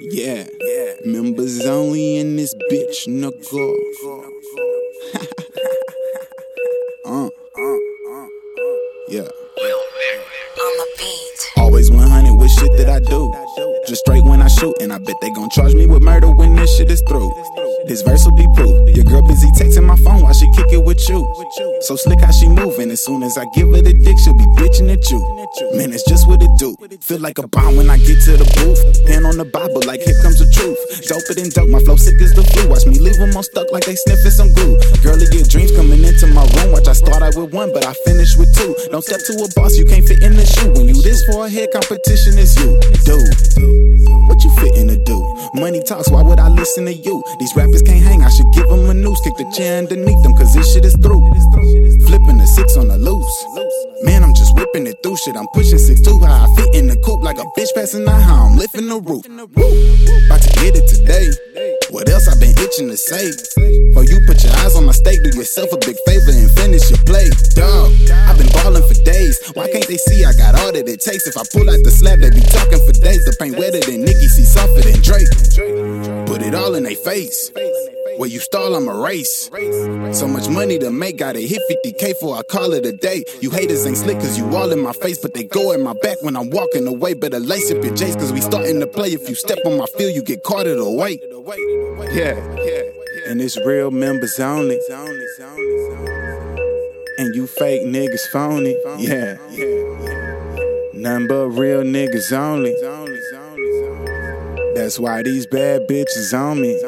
yeah, yeah. Members only in this bitch, nigga. uh, uh, uh, yeah. Always 100 with shit that I do. Just straight when I shoot, and I bet they gon' charge me with murder when this shit is through. This verse will be proof. Your girl busy texting my phone while she kick it with you. So slick how she moving. As soon as I give her the dick, she'll be bitching at you. Man, it's just what it do. Feel like a bomb when I get to the booth. Pen on the Bible, like here comes the truth. Doper than dope, my flow sick as the flu. Watch me leave them all stuck like they sniffing some glue. Girlie get dreams with one, but I finish with two. Don't step to a boss, you can't fit in the shoe. When you this for a head, competition is you. Dude, what you fitting to do? Money talks, why would I listen to you? These rappers can't hang, I should give them a noose. Kick the chair underneath them, cause this shit is through. Flipping the six on the loose. Man, I'm just whipping it through shit. I'm pushing six too high. I fit in the coupe like a bitch passing the how I'm lifting the roof. About to get it today. What else I itching to say? For you put your eyes on my steak, do yourself a big favor and finish your plate. Dog, I've been balling for days. Why can't they see I got all that it takes? If I pull out the slab, they be talking for days. The paint wetter than Nicki, see softer than Drake. Put it all in their face. Where you stall, I'm a race. So much money to make, gotta hit 50k for I call it a day. You haters ain't slick cause you all in my face, but they go in my back when I'm walking away. Better lace up your J's cause we starting to play. If you step on my field, you get caught at weight. Yeah, and it's real members only. And you fake niggas phony. Yeah, none but real niggas only. That's why these bad bitches on me.